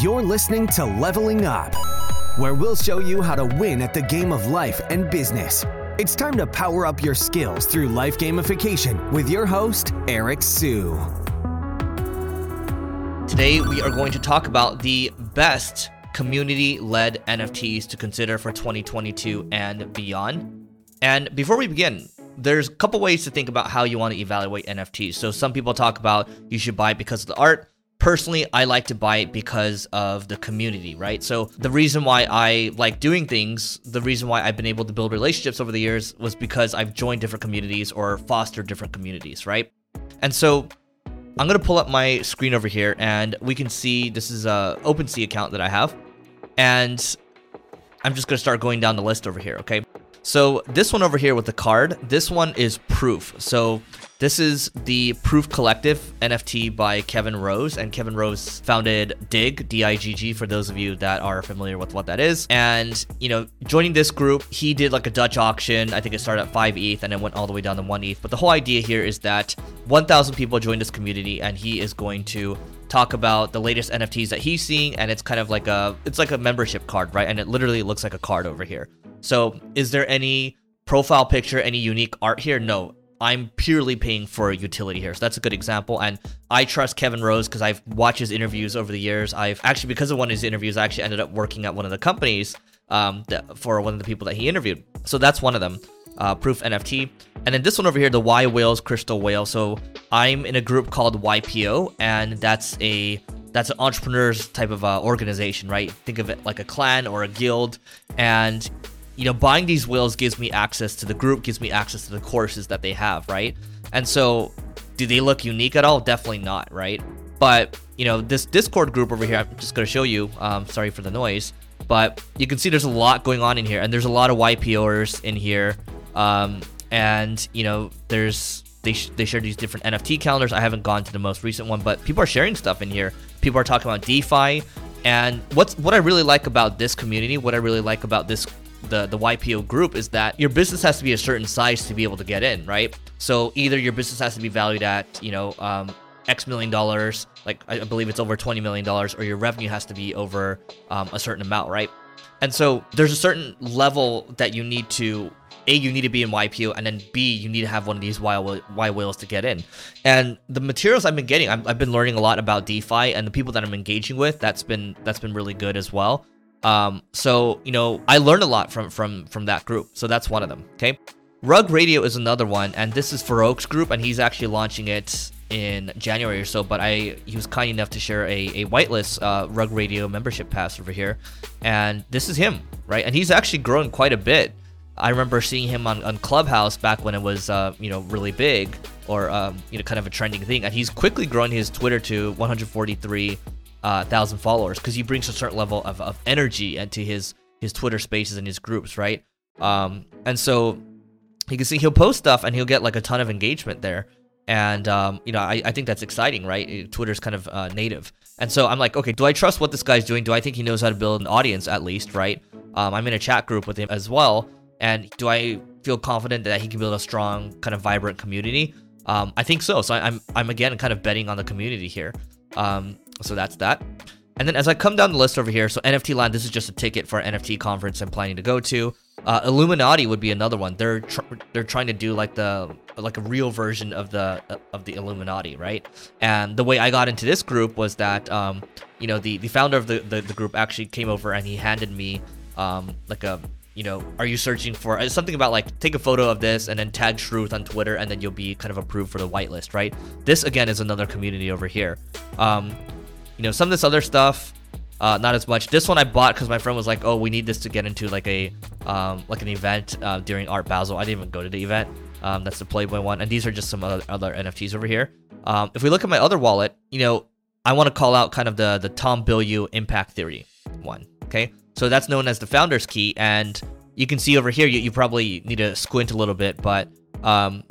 You're listening to Leveling Up, where we'll show you how to win at the game of life and business. It's time to power up your skills through life gamification with your host, Eric Siu. Today, we are going to talk about the best community led NFTs to consider for 2022 and beyond. And before we begin, there's a couple ways to think about how you want to evaluate NFTs. So, some people talk about you should buy because of the art personally i like to buy it because of the community right? So the reason why i like doing things the reason why i've been able to build relationships over the years was because i've joined different communities or fostered different communities right? And so i'm to pull up my screen over here and we can see this is a OpenSea account that i have. And i'm just to start going down the list over here okay? So this one over here with the card this one is proof. So this is the Proof Collective NFT by Kevin Rose, and Kevin Rose founded Digg D-I-G-G, for those of you that are familiar with what that is. And, you know, joining this group, he did like a Dutch auction. I think it started at 5 ETH and then went all the way down to 1 ETH. But the whole idea here is that 1,000 people joined this community, and he is going to talk about the latest NFTs that he's seeing, and it's kind of like a it's like a membership card, right? And it literally looks like a card over here. So, is there any profile picture, any unique art here? No I'm purely paying for a utility here. So that's a good example. And I trust Kevin Rose because I've watched his interviews over the years. I've actually, because of one of his interviews, I actually ended up working at one of the companies um, that, for one of the people that he interviewed. So that's one of them, uh, Proof NFT. And then this one over here, the Y Whales Crystal Whale. So I'm in a group called YPO, and that's a that's an entrepreneurs type of uh, organization, right? Think of it like a clan or a guild, and you know, buying these whales gives me access to the group, gives me access to the courses that they have, right? And so, do they look unique at all? Definitely not, right? But, you know, this Discord group over here, I'm just to show you. Um, sorry for the noise. But you can see there's a lot going on in here, and there's a lot of YPOers in here. Um, and, you know, there's they, sh- they share these different NFT calendars. I haven't gone to the most recent one, but people are sharing stuff in here. People are talking about DeFi. And what's what I really like about this community, what I really like about this the the YPO group is that your business has to be a certain size to be able to get in, right? So either your business has to be valued at you know um, X million dollars, like I believe it's over twenty million dollars, or your revenue has to be over um, a certain amount, right? And so there's a certain level that you need to a you need to be in YPO, and then B you need to have one of these Y, y whales to get in. And the materials I've been getting, I've, I've been learning a lot about DeFi, and the people that I'm engaging with, that's been that's been really good as well. Um, so you know, I learned a lot from from from that group. So that's one of them. Okay, Rug Radio is another one, and this is Farokh's group, and he's actually launching it in January or so. But I he was kind enough to share a a whitelist uh, Rug Radio membership pass over here, and this is him, right? And he's actually grown quite a bit. I remember seeing him on, on Clubhouse back when it was, uh, you know, really big or, um, you know, kind of a trending thing. And he's quickly grown his Twitter to 143 uh, thousand followers because he brings a certain level of, of energy into his his Twitter spaces and his groups, right? Um, and so you can see he'll post stuff and he'll get like a ton of engagement there. And um, you know, I, I think that's exciting, right? Twitter's kind of uh, native, and so I'm like, okay, do I trust what this guy's doing? Do I think he knows how to build an audience at least, right? Um, I'm in a chat group with him as well, and do I feel confident that he can build a strong, kind of vibrant community? Um, I think so. So I, I'm I'm again kind of betting on the community here. Um, so that's that. And then as I come down the list over here, so NFT Land, this is just a ticket for an NFT conference I'm planning to go to. Uh, Illuminati would be another one. They're tr- they're trying to do like the like a real version of the of the Illuminati, right? And the way I got into this group was that um, you know the the founder of the, the, the group actually came over and he handed me um, like a you know, are you searching for uh, something about like take a photo of this and then tag Shruth on Twitter and then you'll be kind of approved for the whitelist, right? This again is another community over here. Um, you know, some of this other stuff, uh, not as much. This one I bought because my friend was like, "Oh, we need this to get into like a um, like an event uh, during Art Basel." I didn't even go to the event. Um, that's the Playboy one, and these are just some other, other NFTs over here. Um, if we look at my other wallet, you know, I want to call out kind of the the Tom Bilyeu Impact Theory one. Okay, so that's known as the Founder's Key, and you can see over here. You, you probably need to squint a little bit, but um,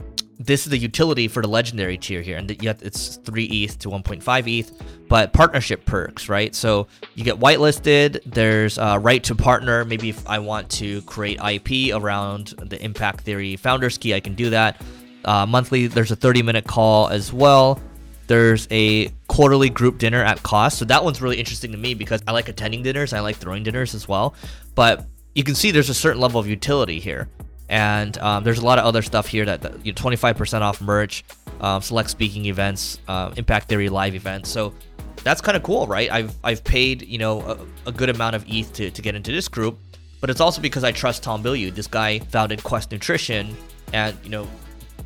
this is the utility for the legendary tier here, and yet it's 3 ETH to 1.5 ETH, but partnership perks, right? So you get whitelisted, there's a right to partner. Maybe if I want to create IP around the Impact Theory Founders Key, I can do that. Uh, monthly, there's a 30 minute call as well. There's a quarterly group dinner at cost. So that one's really interesting to me because I like attending dinners. I like throwing dinners as well. But you can see there's a certain level of utility here. And um, there's a lot of other stuff here that, that you know, 25% off merch, um, select speaking events, uh, Impact Theory live events. So that's kind of cool, right? I've I've paid you know a, a, good amount of ETH to, to get into this group, but it's also because I trust Tom Bilyeu. This guy founded Quest Nutrition, and you know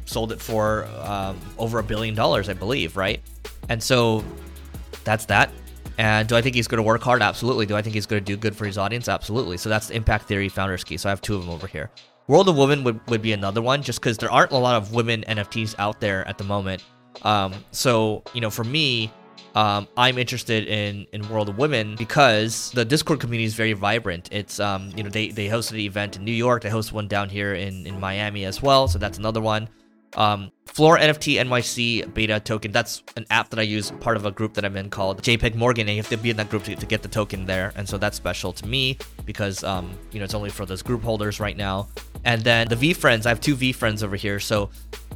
sold it for um, over a billion dollars, I believe, right? And so that's that. And do I think he's going to work hard? Absolutely. Do I think he's going to do good for his audience? Absolutely. So that's the Impact Theory Founders Key. So I have two of them over here. World of Women would, would be another one just because there aren't a lot of women NFTs out there at the moment. Um, so, you know, for me, um, I'm interested in, in World of Women because the Discord community is very vibrant. It's, um, you know, they, they hosted an event in New York. They host one down here in, in Miami as well. So that's another one. Um, Floor NFT NYC beta token. That's an app that I use, part of a group that I'm in called JPEG Morgan, and you have to be in that group to, to get the token there. And so that's special to me because um, you know it's only for those group holders right now. And then the VeeFriends, I have two VeeFriends over here. So,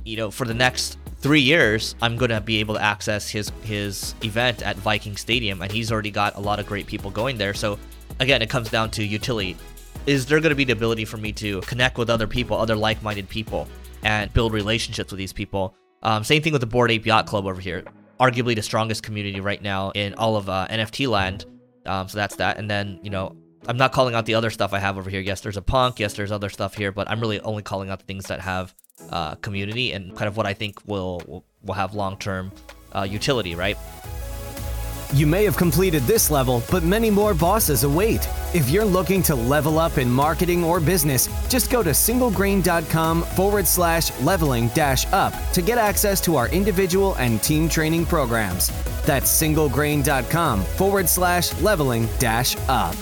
you know, for the next three years, I'm gonna be able to access his his event at Viking Stadium, and he's already got a lot of great people going there. So, again, it comes down to utility. Is there gonna be the ability for me to connect with other people, other like-minded people? and build relationships with these people. Um, same thing with the Bored Ape Yacht Club over here. Arguably the strongest community right now in all of uh, NFT land. Um, so that's that. And then, you know, I'm not calling out the other stuff I have over here. Yes, there's a punk. Yes, there's other stuff here, but I'm really only calling out the things that have uh, community and kind of what I think will will, have long term uh, utility, right? You may have completed this level, but many more bosses await. If you're looking to level up in marketing or business, just go to singlegrain.com forward slash leveling dash up to get access to our individual and team training programs. That's singlegrain.com forward slash leveling dash up.